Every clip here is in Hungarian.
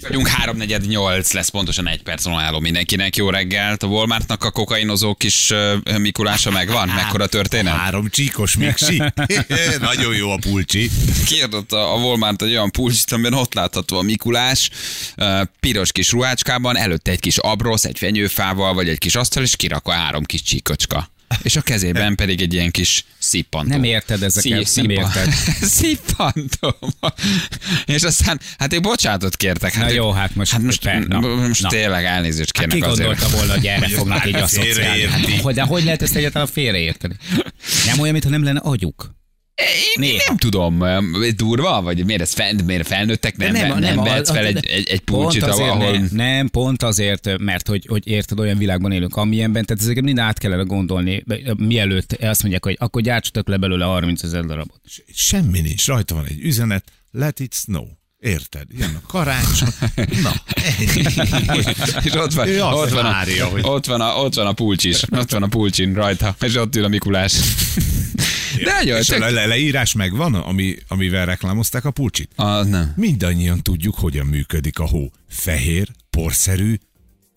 Itt vagyunk, 3.48 lesz pontosan egy perc álló mindenkinek. Jó reggelt. A Walmartnak a kokainozó kis Mikulása megvan? Mekkora történet? Három csíkos miksi. Nagyon jó a pulcsi. Kiadott a Walmart egy olyan pulcsit, amiben ott látható a Mikulás, piros kis ruhácskában, előtte egy kis abrosz, egy fenyőfával, vagy egy kis asztal, és kirakva három kis csíkocska. És a kezében pedig egy ilyen kis szippantó. Nem érted ezeket, nem érted. szippantó. És aztán, hát én bocsánatot kértek. Hát Na jó, hát most- hát most, per- na, most na. tényleg elnézést Hát kérnek ki azért. gondolta volna, hogy erre fognak így asszociálni? Hát, hogy, de hogy lehet ezt egyáltalán félreérteni? Nem olyan, mintha nem lenne agyuk. Én, Néha. nem tudom, durva, vagy miért ez fel, miért felnőttek, nem, nem, nem, nem vehetsz fel egy, egy, egy pont pulcsit, azért ahol... Ne, nem, pont azért, mert hogy, hogy érted, olyan világban élünk, amilyenben, tehát ezeket mind át kellene gondolni, mielőtt azt mondják, hogy akkor gyártsatok le belőle 30 ezer darabot. Semmi nincs. Rajta van egy üzenet. Let it snow. Érted? Jön a karácsony. Na, és ott van, Ő azt ott van, várja, a, hogy- ott, van a, ott van a pulcsis, ott van a pulcsin rajta, és ott ül a Mikulás. De nagyon, És a tök, le- leírás megvan, ami, amivel reklámozták a pulcsit? a, nem. Mindannyian tudjuk, hogyan működik a hó. Fehér, porszerű,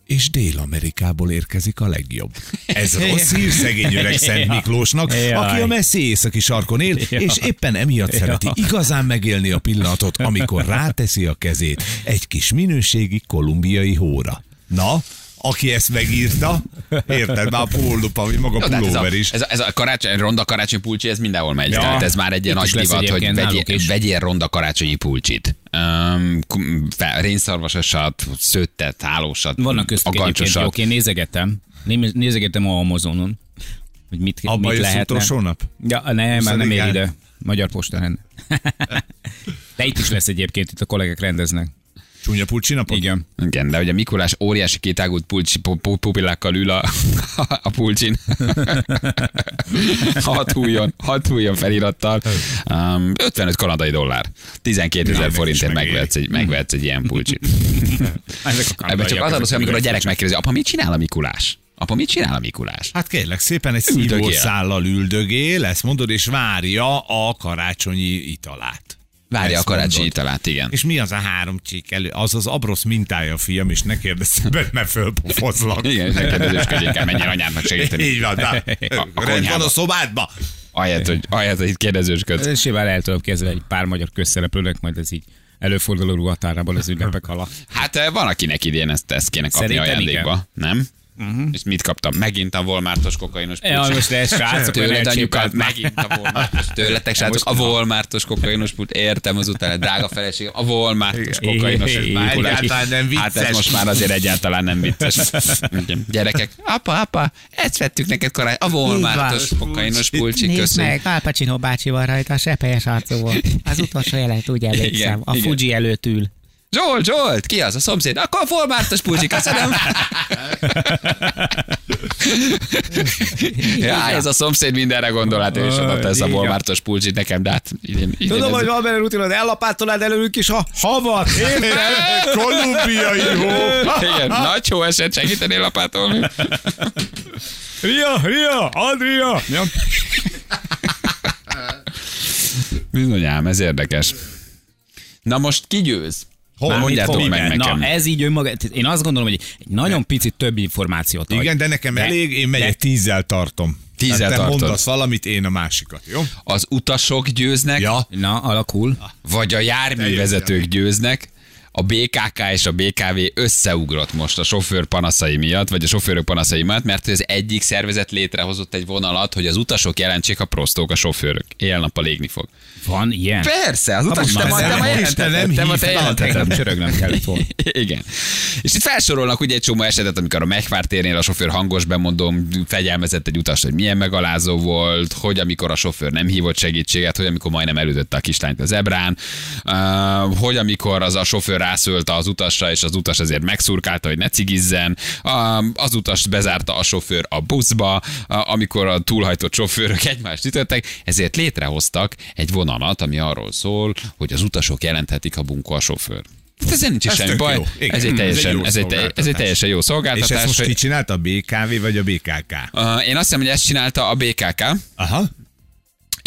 és Dél-Amerikából érkezik a legjobb. Ez rossz hír szegény öreg Szent Miklósnak, aki a messzi északi sarkon él, és éppen emiatt szereti igazán megélni a pillanatot, amikor ráteszi a kezét egy kis minőségi kolumbiai hóra. Na, aki ezt megírta, érted, már a póllup, ami maga Jó, hát ez, a, pulóver is. ez, a, ez a karácsony, ronda karácsonyi pulcsi, ez mindenhol megy. Ja. Tehát ez már egy ilyen nagy divat, hogy vegyél, vegyél ronda karácsonyi pulcsit. Um, rénszarvasosat, szőttet, hálósat, Vannak köztük egyébként agancsosat. jók, én nézegettem. Né- Nézegettem a Amazonon, hogy mit, Abba mit lehetne. utolsó nap? Ja, nem, már nem ér 20-án? ide. Magyar postán. De itt is lesz egyébként, itt a kollégák rendeznek. Csúnya pulcsi napot? Igen. Igen, de ugye Mikulás óriási kétágult pulcsi, pu- pu- pupillákkal ül a, a pulcsin. hat hújon, hat hújon felirattal. Um, 55 kanadai dollár. 12 ezer forintért megvehetsz egy, megvehetsz egy ilyen pulcsit. A Ebben csak az adott, ezek amikor a gyerek megkérdezi, apa, mit csinál a Mikulás? Apa, mit csinál a Mikulás? Hát kérlek szépen egy szívószállal üldögél, ezt mondod, és várja a karácsonyi italát. Várja a mondod. italát, igen. És mi az a három csík elő? Az az abrosz mintája, fiam, és ne kérdezz többet, mert fölpofozlak. Igen, és ne kérdezősködjék el, menjen anyádnak segíteni. Így van, de A- a rend van a szobádba. Ahelyett, hogy, ahelyett, hogy itt kérdezősködsz. Ez Simán el tudom képzelni egy pár magyar közszereplőnek, majd ez így előforduló ruhatárában az ünnepek alatt. Hát eh, van, akinek idén ezt, ezt kéne kapni Szerintem ajándékba, nem? Uh-huh. És mit kaptam? Megint a Walmartos kokainos Ja, pulcsi. most lesz srácok, Tőled anyukát, megint a Walmartos. Tőletek srácok, a Walmartos kokainos pult. Értem azután, a drága feleségem, a Walmartos kokainos. Mikulás. egyáltalán nem Hát ez vicces. most már azért egyáltalán nem vicces. Gyerekek, apa, apa, ezt vettük neked karány. A Walmartos kokainos pulcsi, köszönjük. meg, Al Pacino bácsi van rajta, sepelyes arcú volt. Az utolsó jelet úgy emlékszem. A. Fuji előtt ül. Zsolt, Zsolt, ki az a szomszéd? Akkor a Walmartos pulcsi, köszönöm. ja, ez a szomszéd mindenre gondol, hát ő is adott ez a Igen. Walmartos pulcsit nekem, de hát idén, idén Tudom, ez- hogy van benne rutinod, ellapátolod előlük is a havat, érted? Kolumbiai hó. Igen, nagy hó eset segítenél lapátolni. Ria, Ria, Adria! Ja. Bizonyám, ez érdekes. Na most ki győz? Hol? Mondjátok Mit meg nekem. Na, ez így önmaga, én azt gondolom, hogy egy nagyon picit több információt ad. Igen, de nekem De- elég, én megyek de- tízzel tartom. Tízzel Tehát te tartod. mondasz valamit, én a másikat, jó? Az utasok győznek, Ja. Na, alakul. vagy a járművezetők győznek, a BKK és a BKV összeugrott most a sofőr panaszai miatt, vagy a sofőrök panaszai miatt, mert az egyik szervezet létrehozott egy vonalat, hogy az utasok jelentsék a prostók a sofőrök. Éjjel-nappal égni fog. Van ilyen? Persze, az utas, te már ma, te nem- kellett volna. Igen. És itt felsorolnak ugye egy csomó esetet, amikor a Mechvár térnél a sofőr hangos bemondom fegyelmezett egy utast, hogy milyen megalázó volt, hogy amikor a sofőr nem hívott segítséget, hogy amikor majdnem elütötte a kislányt a zebrán, uh, hogy amikor az a sofőr rászölte az utasra, és az utas ezért megszurkálta, hogy ne cigizzen, az utast bezárta a sofőr a buszba, amikor a túlhajtott sofőrök egymást ütöttek, ezért létrehoztak egy vonalat, ami arról szól, hogy az utasok jelenthetik a bunkó a sofőr. Hát ezzel nincs is Ez semmi baj. Ez egy Ez egy teljesen, jó ez egy, ez egy teljesen jó És szolgáltatás. ezt most hogy- ki csinálta, a BKV vagy a BKK? Uh, én azt hiszem, hogy ezt csinálta a BKK, Aha.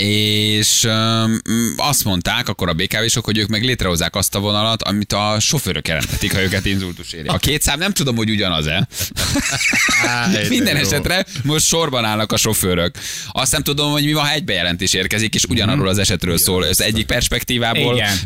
És öm, azt mondták akkor a BKV-sok, hogy ők meg létrehozzák azt a vonalat, amit a sofőrök jelentetik, ha őket inzultus éri. A két szám nem tudom, hogy ugyanaz-e. Minden esetre most sorban állnak a sofőrök. Azt nem tudom, hogy mi van, ha egy bejelentés érkezik, és ugyanarról az esetről szól. Az egyik perspektívából Igen.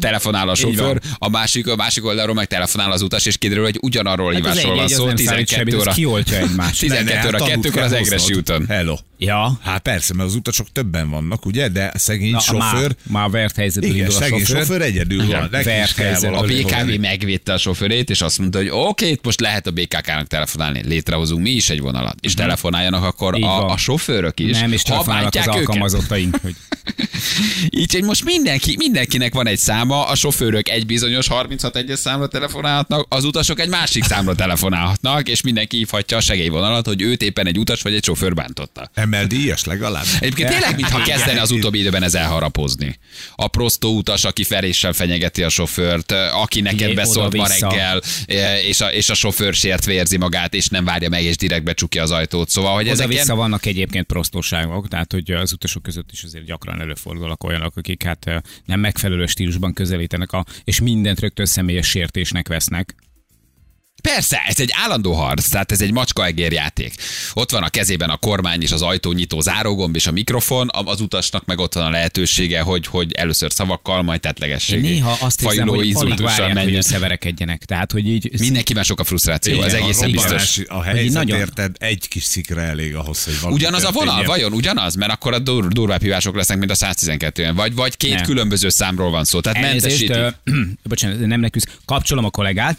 telefonál a sofőr, a másik, a másik oldalról meg telefonál az utas, és kiderül, hogy ugyanarról Hát hívásról van szó. nem számít 12 semmit, az óra. kioltja egymást. 12 óra, tanút kettőkor az kell Egresi úton. Hello. Ja. Hát persze, mert az utasok többen vannak, ugye? De a szegény Na, sofőr... Már, már vert helyzetből Igen, indul a szegény sofőr. sofőr egyedül van. Vert helyzetből. A BKV fogni. megvédte a sofőrét, és azt mondta, hogy oké, itt most lehet a BKK-nak telefonálni, létrehozunk mi is egy vonalat, és telefonáljanak akkor Mhm. A, a sofőrök is. Nem, és ha telefonálnak az bántják őket. alkalmazottaink. Hogy Így, hogy most mindenki, mindenkinek van egy száma, a sofőrök egy bizonyos 36 egyes számra telefonálhatnak, az utasok egy másik számra telefonálhatnak, és mindenki hívhatja a segélyvonalat, hogy őt éppen egy utas vagy egy sofőr bántotta. Emel díjas legalább. Egyébként tényleg, mintha kezdene az utóbbi időben ez elharapozni. A prostó utas, aki feléssel fenyegeti a sofőrt, aki neked beszólt ma reggel, és a, és a sofőr sértve érzi magát, és nem várja meg, és direkt becsukja az ajtót. Szóval, hogy ezek ilyen... vannak egyébként prostóságok, tehát hogy az utasok között is azért gyakran előfordulnak olyanok, akik hát nem megfelelő stílusban közelítenek, a, és mindent rögtön személyes sértésnek vesznek. Persze, ez egy állandó harc, tehát ez egy macskaegér játék. Ott van a kezében a kormány és az ajtónyitó zárógomb és a mikrofon, az utasnak meg ott van a lehetősége, hogy, hogy először szavakkal, majd Én tetlegesség. néha azt hiszem, hogy alig várják, hogy menjen. összeverekedjenek. Tehát, hogy így Mindenkiben sok a frusztráció, Igen, egészen a biztos. A helyzet, nagyon- érted, egy kis szikra elég ahhoz, hogy valami Ugyanaz a vonal? Vajon ugyanaz? Mert akkor a dur- durvább hívások lesznek, mint a 112-en. Vagy, vagy két Nem. különböző számról van szó. Tehát Elnézést, mentesítik. ö, bocsánat, nem nekünk, kapcsolom a kollégát.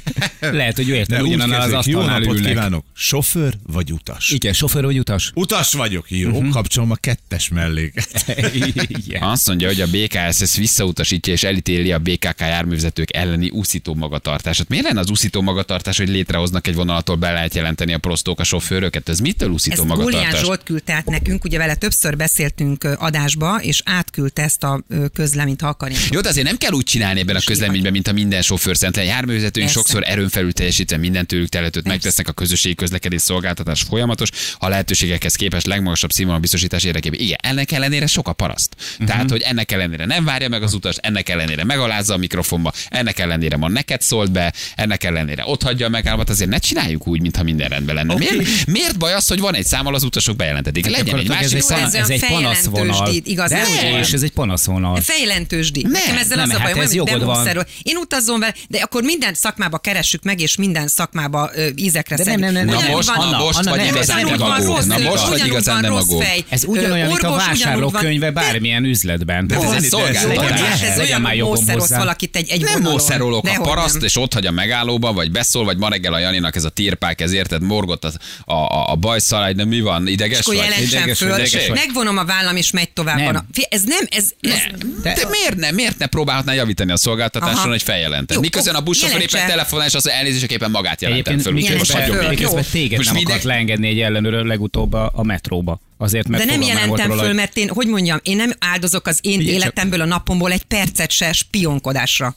Lehet, hogy ő érte, ugyanannál az jó asztalnál napot ülnek. kívánok. Sofőr vagy utas? Igen, sofőr vagy utas? Utas vagyok, jó, Mhm. kapcsolom a kettes melléket. Igen. Azt mondja, hogy a BKSS visszautasítja és elítéli a BKK járművezetők elleni úszító magatartását. Miért lenne az úszító magatartás, hogy létrehoznak egy vonalatól be lehet jelenteni a prostók a sofőröket? Ez mitől úszító Ezt Gólián magatartás? Zsolt küldte át nekünk, ugye vele többször beszéltünk adásba, és átküldte ezt a közleményt, ha akarják. Jó, de azért nem kell úgy csinálni ebben a közleményben, mint a minden sofőr szentlen. Járművezetőink Persze. Sokszor erőn felül teljesítve minden tőlük telhetőt megtesznek a közösségi közlekedés szolgáltatás folyamatos, a lehetőségekhez képest legmagasabb színvonal biztosítás érdekében. Igen, ennek ellenére sok a paraszt. Uh-huh. Tehát, hogy ennek ellenére nem várja meg az utas, ennek ellenére megalázza a mikrofonba, ennek ellenére ma neked szólt be, ennek ellenére ott hagyja a megállapot, azért ne csináljuk úgy, mintha minden rendben lenne. Oké. Miért, miért baj az, hogy van egy számmal az utasok bejelentetik? Legyen egy másik ez szám. ez ez egy panaszvonal. igaz? De Nem. és ez egy panaszvonal. Fejlentős díj. Nem, Nekem ezzel nem, az a hát bajom, ez hogy jogod van. Én utazzom vele, de akkor minden szakmába keressük meg, és minden szakmába ö, ízekre De nem, szedjük. nem, nem, Na nem. most, van- most Anna, vagy nem, ez igazán nem demagóg. rossz, Na most vagy igazán rossz demagóg. fej. Ez ugyanolyan, mint a orvos, vásárlókönyve bármilyen üzletben. De ez egy szolgáltatás. Ez olyan már jogom hozzá. valakit egy, egy Nem mószerolok a paraszt, nem. és ott hagy a megállóba, vagy beszól, vagy ma reggel a Janinak ez a tirpák, ez érted, morgott a, a, a bajszalágy, de mi van, ideges vagy? Ideges föl, vagy, ideges vagy. megvonom a vállam, és megy tovább. Nem. A- Ez nem, ez, ez De, de miért ne, miért ne próbálhatná javítani a szolgáltatáson, Aha. hogy feljelenteni? Miközben a buszsofőr éppen jelentse. És az elnézéseképpen magát jelentem föl. most hagyom miközben téged Most nem minden- akart leengedni egy ellenőről legutóbb a, a metróba. Azért, mert De nem jelentem föl, hogy- mert én, hogy mondjam, én nem áldozok az én életemből, a napomból egy percet se spionkodásra.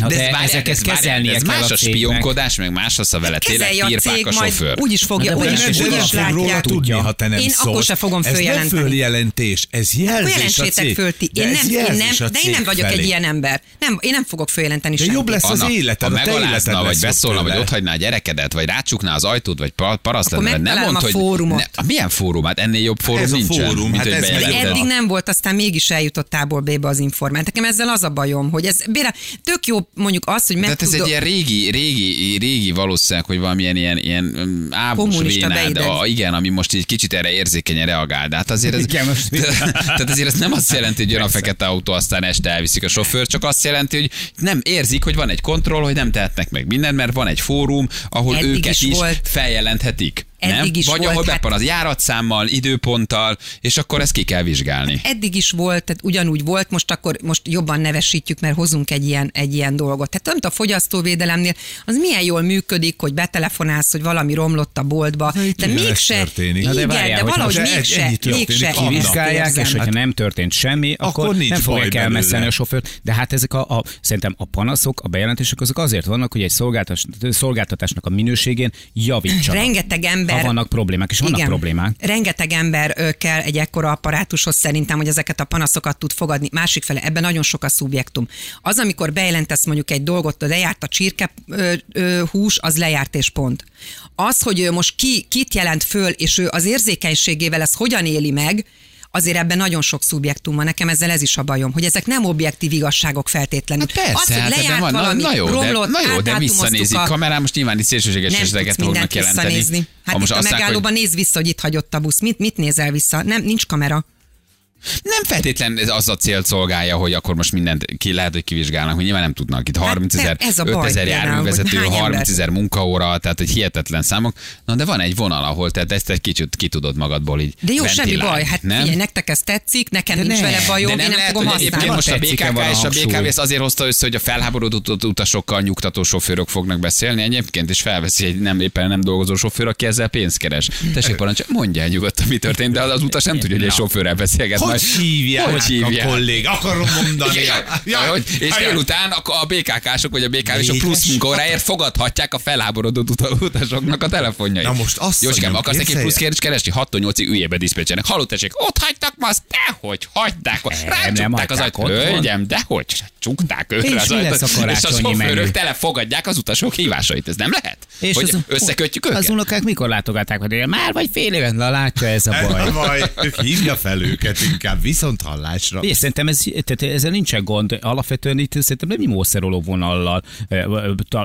Na, De, de ez, várjál, ezeket kezelnie ez kell más a spionkodás, meg más az a vele tényleg Kezelje a írpák a sofőr. úgy is fogja, úgy is, úgy is látják. tudni, ha te nem Én akkor se fogom Ez nem följelenteni. följelentés, ez jelzés Akkor a cég. föl ti. Én nem, én jelzés nem, de én nem vagyok egy ilyen ember. Nem, én nem fogok följelenteni De semmit. jobb lesz az életed, ha megalázna, vagy beszólna, vagy tőle. ott hagyná a gyerekedet, vagy rácsukná az ajtót, vagy pa- paraszt lenne, nem mondd, a hogy... Ne, milyen fórum? Hát ennél jobb fórum nincsen, mint hát eddig nem volt, aztán mégis eljutott A-ból B-be az informált. Nekem ezzel az a bajom, hogy ez tök jó mondjuk az, hogy meg Tehát ez egy ilyen régi, régi, régi valószínűleg, hogy valamilyen ilyen, ilyen um, ábus vénád, a, igen, ami most egy kicsit erre érzékenyen reagál. De hát azért ez, Igen, most- tehát azért ez nem azt jelenti, hogy jön a fekete autó, aztán este elviszik a sofőr, csak azt jelenti, hogy nem érzik, hogy van egy kontroll, hogy nem tehetnek meg mindent, mert van egy fórum, ahol Eddig őket is is, volt. feljelenthetik. Nem? Eddig is Vagy volt, ahol hát- bepan az járatszámmal, időponttal, és akkor ezt ki kell vizsgálni. eddig is volt, tehát ugyanúgy volt, most akkor most jobban nevesítjük, mert hozunk egy ilyen, egy ilyen dolgot. Tehát nem a fogyasztóvédelemnél az milyen jól működik, hogy betelefonálsz, hogy valami romlott a boltba, itt de ugyanez mégse, történik. igen, de de, várjál, hogyha valahogy mégse, mégse kivizsgálják, és hogyha nem történt semmi, akkor, Akkor nincs nem fogják elmeszelni a sofőrt. De hát ezek a, a, szerintem a panaszok, a bejelentések azok azért vannak, hogy egy szolgáltatás, szolgáltatásnak a minőségén javítsanak. Rengeteg ember ember... Ha vannak problémák, és vannak Igen. problémák. Rengeteg ember kell egy ekkora apparátushoz szerintem, hogy ezeket a panaszokat tud fogadni. Másik fele, ebben nagyon sok a szubjektum. Az, amikor bejelentesz mondjuk egy dolgot, lejárt a csirke ö, ö, hús, az lejárt és pont. Az, hogy ő most ki, kit jelent föl, és ő az érzékenységével ezt hogyan éli meg, azért ebben nagyon sok szubjektum van. Nekem ezzel ez is a bajom, hogy ezek nem objektív igazságok feltétlenül. Hát persze, az, hogy hát lejárt van, na, valami, na jó, romlott, de, na jó, de visszanézik a- kamerán, most nyilván itt szélsőséges nem eseteket fognak jelenteni. Hát Ha most itt a megállóban nézd vissza, hogy itt hagyott a busz. Mit, mit nézel vissza? Nem, nincs kamera. Nem feltétlen ez az a célt szolgálja, hogy akkor most mindent ki lehet, hogy kivizsgálnak, hogy nyilván nem tudnak. Itt 30 ezer, Hát nem, ez a baj 5 ezer járművezető, hogy hány 30 ember- ezer munkaóra, tehát egy hihetetlen számok. Na de van egy vonal, ahol te ezt egy kicsit ki tudod magadból így De jó, semmi baj. Hát nem? figyelj, nektek ez tetszik, nekem nincs ne, vele bajom, de nem én nem lehet, fogom hogy egyébként most a BKK és a? BKV ezt azért hozta össze, hogy a felháborodott ut- utasokkal nyugtató sofőrök fognak beszélni egyébként, és felveszi egy nem éppen nem dolgozó sofőr, aki ezzel pénzt keres. Tessék parancsol, mondja el nyugodtan, mi történt, de az, az utas nem tudja, hogy egy sofőrrel beszélget. Hogy hívják Hogy hívják? a kollég? Akarom mondani. Igen, Jaj, hogy, és délután a, a BKK-sok vagy a BKV-sok plusz munkaóráért fogadhatják a felháborodott uta- utasoknak a telefonjait. Na most azt mondjam, akarsz neki képzelje. plusz kérdést keresni? 6 8 üljébe diszpecsernek. Halló, tessék, ott hagytak ma azt? Dehogy hagyták. Rám nem csukták az ajtót. Hölgyem, dehogy csukták őre És az ajtót. a És a sofőrök tele fogadják az utasok hívásait. Ez nem lehet? És hogy az, összekötjük Az őket? unokák mikor látogatták hogy? Már vagy fél éven, na látja ez a Ez baj. a baj. Ők hívja fel őket inkább viszont hallásra. És szerintem ez, tehát ezzel nincsen gond. Alapvetően itt szerintem nem mi mószeroló vonallal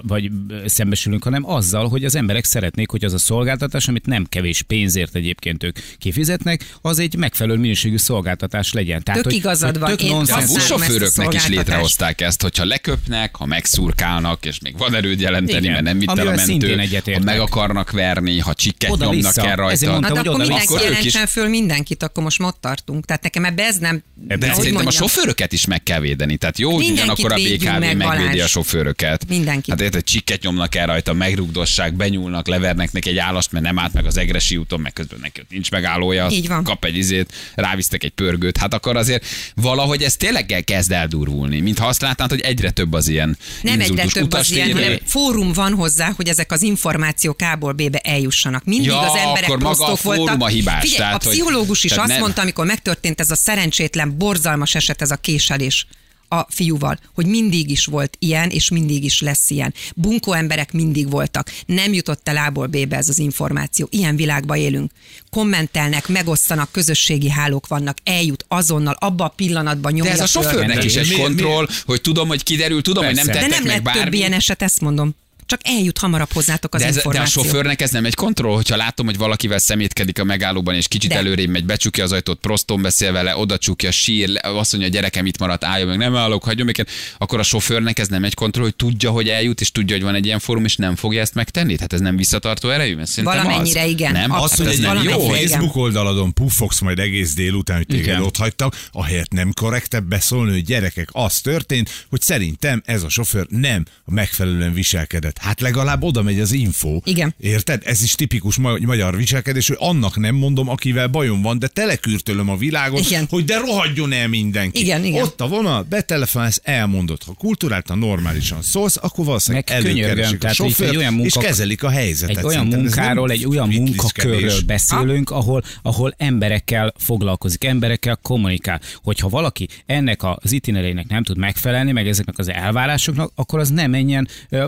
vagy szembesülünk, hanem azzal, hogy az emberek szeretnék, hogy az a szolgáltatás, amit nem kevés pénzért egyébként ők kifizetnek, az egy megfelelő minőségű szolgáltatás legyen. Tehát, Tök hogy, igazad hogy van. Tök Én a buszsofőröknek is szolgáltatást. Létrehozták ezt, hogyha leköpnek, ha megszurkálnak, és még van erőd jelenteni, Igen, mert nem vitt el a mentő, ha meg akarnak verni, ha csikket Oda-vissza. nyomnak el Ezért rajta. mondtam, Hát hogy akkor oda- mindenki akkor jelentsen is- föl mindenkit, akkor most ott tartunk. Tehát nekem ebbe ez nem... De hogy szerintem a sofőröket is meg kell védeni. Tehát jó, hogy Mindenkit ugyanakkor a BKV meg, megvédi Balázs. a sofőröket. Mindenkit. Hát érted, csikket nyomnak el rajta, megrugdossák, benyúlnak, levernek neki egy állast, mert nem állt meg az egresi úton, meg közben neki nincs megállója, Így van. kap egy izét, rávisztek egy pörgőt. Hát akkor azért valahogy ez tényleg kezd eldurvulni. Mintha azt látnád, hogy egyre több az ilyen Nem egyre több az ilyen, hanem fórum van hozzá, hogy ezek az információk A-ból B-be eljussanak. Mindig Ja, az emberek akkor maga a fórum voltak. a hibás, Figyelj, tehát, a hogy- pszichológus is azt nem- mondta, amikor megtörtént ez a szerencsétlen, borzalmas eset, ez a késelés a fiúval, hogy mindig is volt ilyen, és mindig is lesz ilyen. Bunkó emberek mindig voltak. Nem jutott el A-ból B-be ez az információ. Ilyen világban élünk. Kommentelnek, megosztanak, közösségi hálók vannak, eljut azonnal, abba a pillanatban De nyomja ez a sofőrnek is egy kontroll, hogy tudom, hogy kiderül, tudom, hogy nem Persze. De tettek nem meg lett több bármi. ilyen eset, ezt mondom. Csak eljut hamarabb hozzátok az De, ez, de a információ. sofőrnek ez nem egy kontroll, hogyha látom, hogy valakivel szemétkedik a megállóban, és kicsit De. előrébb megy, becsukja az ajtót, proston beszél vele, oda csukja, sír, azt mondja, a gyerekem itt maradt, álljon meg, nem állok, hagyjon meg, akkor a sofőrnek ez nem egy kontroll, hogy tudja, hogy eljut, és tudja, hogy van egy ilyen fórum, és nem fogja ezt megtenni. Tehát ez nem visszatartó erejű, mert szerintem Valamennyire az. igen. Nem, hát Azt, ez hogy nem jó. Facebook oldaladon puffogsz majd egész délután, hogy téged Igen. ott hagytak, ahelyett nem korrektebb beszólni, hogy gyerekek, az történt, hogy szerintem ez a sofőr nem megfelelően viselkedett. Hát legalább oda megy az info. Igen. Érted? Ez is tipikus ma- magyar viselkedés, hogy annak nem mondom, akivel bajom van, de telekürtölöm a világot, Igen. hogy de rohadjon el mindenki. Igen, igen. Ott a vonal, betelefonálsz, elmondod. Ha kulturáltan, normálisan szólsz, akkor valószínűleg Meg előkeresik a sofőrt, olyan munka- és kezelik a helyzetet. Egy olyan Szerintem munkáról, egy olyan munkakörről beszélünk, ahol, ahol emberekkel foglalkozik, emberekkel kommunikál. Hogyha valaki ennek az itinerének nem tud megfelelni, meg ezeknek az elvárásoknak, akkor az nem menjen ö,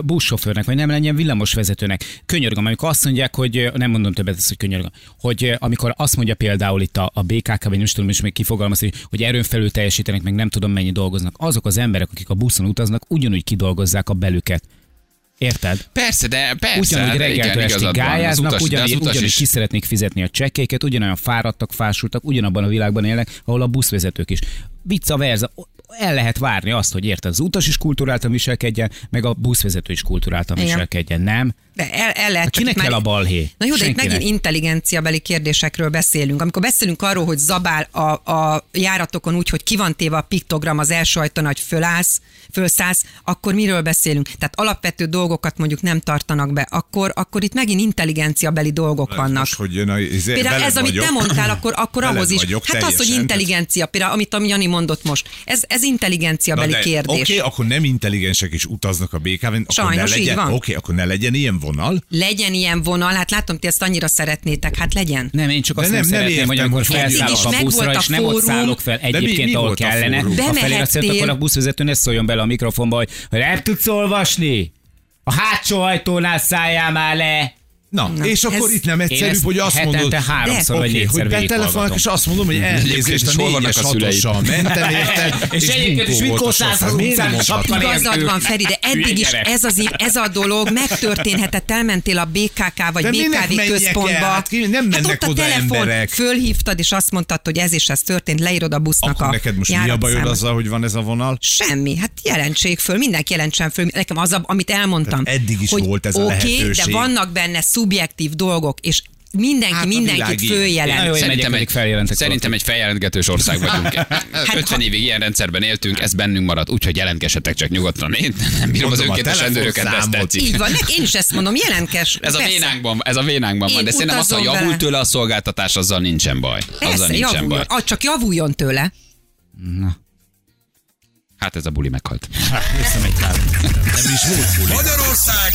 buszsofőrnek, vagy nem legyen villamosvezetőnek. Könyörgöm, amikor azt mondják, hogy nem mondom többet, ezt, hogy könyörgöm, hogy amikor azt mondja például itt a, a BKK, vagy nem is tudom is még kifogalmazni, hogy erőn felül teljesítenek, meg nem tudom mennyi dolgoznak, azok az emberek, akik a buszon utaznak, ugyanúgy kidolgozzák a belüket. Érted? Persze, de persze. Ugyanúgy hát reggeltől estig gályáznak, utas- ugyanúgy, ugyanúgy is- ki szeretnék fizetni a csekkéket, ugyanolyan fáradtak, fásultak, ugyanabban a világban élnek, ahol a buszvezetők is. Vice versa. El lehet várni azt, hogy érted, az utas is kulturáltan viselkedjen, meg a buszvezető is kulturáltan Igen. viselkedjen, nem? De el, el lehet, Hát kinek kell a balhé? Na jó, de itt megint intelligenciabeli kérdésekről beszélünk. Amikor beszélünk arról, hogy zabál a, a járatokon úgy, hogy ki van téve a piktogram az első ajtón, hogy fölállsz, fölszállsz, akkor miről beszélünk? Tehát alapvető dolgokat mondjuk nem tartanak be, akkor, akkor itt megint intelligenciabeli dolgok vannak. Most, hogy jön a, ez, Például veled ez, amit vagyok. te mondtál, akkor, akkor ahhoz is. vagyok hát az, hogy teljesen, intelligencia, például amit a Jani mondott most, ez, ez intelligenciabeli kérdés. Oké, okay, akkor nem intelligensek is utaznak a BKV-n, akkor ne Sajnos így legyen. Oké, okay, akkor ne legyen ilyen vonal. Legyen ilyen vonal, hát látom, ti ezt annyira szeretnétek, hát legyen. Nem, én csak azt De nem, nem- nem szeretném, hogy amikor felszállok a buszra, és nem ott szállok fel egyébként, ahol kellene. fórum? A feliratot, Bemehettél. akkor a buszvezető ne szóljon bele a mikrofonba, hogy hogy nem tudsz olvasni. A hátsó ajtónál szálljál már le. Na, Na, és akkor ez- itt nem egyszerű, hogy azt mondod, háromszor vagy Oké, négyszer hogy betelefonálok, és azt mondom, hogy elnézést, a is négyes hatossal mentem, érted? És egyébként is sofőr. az utcán, mondhatod? sapka Igazad van, Feri, de eddig is ez, az, ez a dolog megtörténhetett, elmentél a BKK vagy De BKV központba. el? Hát nem mennek hát ott a oda telefon, emberek. fölhívtad, és azt mondtad, hogy ez és ez történt, leírod a busznak Akkor a neked most mi a bajod azzal, hogy van ez a vonal? Semmi, hát jelentsék föl, mindenki jelentsen föl. Nekem az, amit elmondtam. Tehát eddig is hogy volt ez a oké, lehetőség. de vannak benne szubjektív dolgok, és mindenki Hát a mindenkit följelent. Na jó, Szerintem egy, feljelentek szerintem egy feljelentgetős ország vagyunk. 50 ha- évig ilyen rendszerben éltünk, ez bennünk maradt, úgyhogy jelentkesetek csak nyugodtan. Én nem bírom az Mondom, a önkéntes rendőröket, de ezt tetszik. Így van, nek- én is ezt mondom, jelentkes. Ez a persze. vénánkban, ez a vénánkban van, de szerintem az, javult vele. tőle a szolgáltatás, azzal nincsen baj. Azzal Persze, nincsen baj. javuljon. Ah, csak javuljon tőle. Hát ez a buli meghalt. Nem is volt buli. Magyarország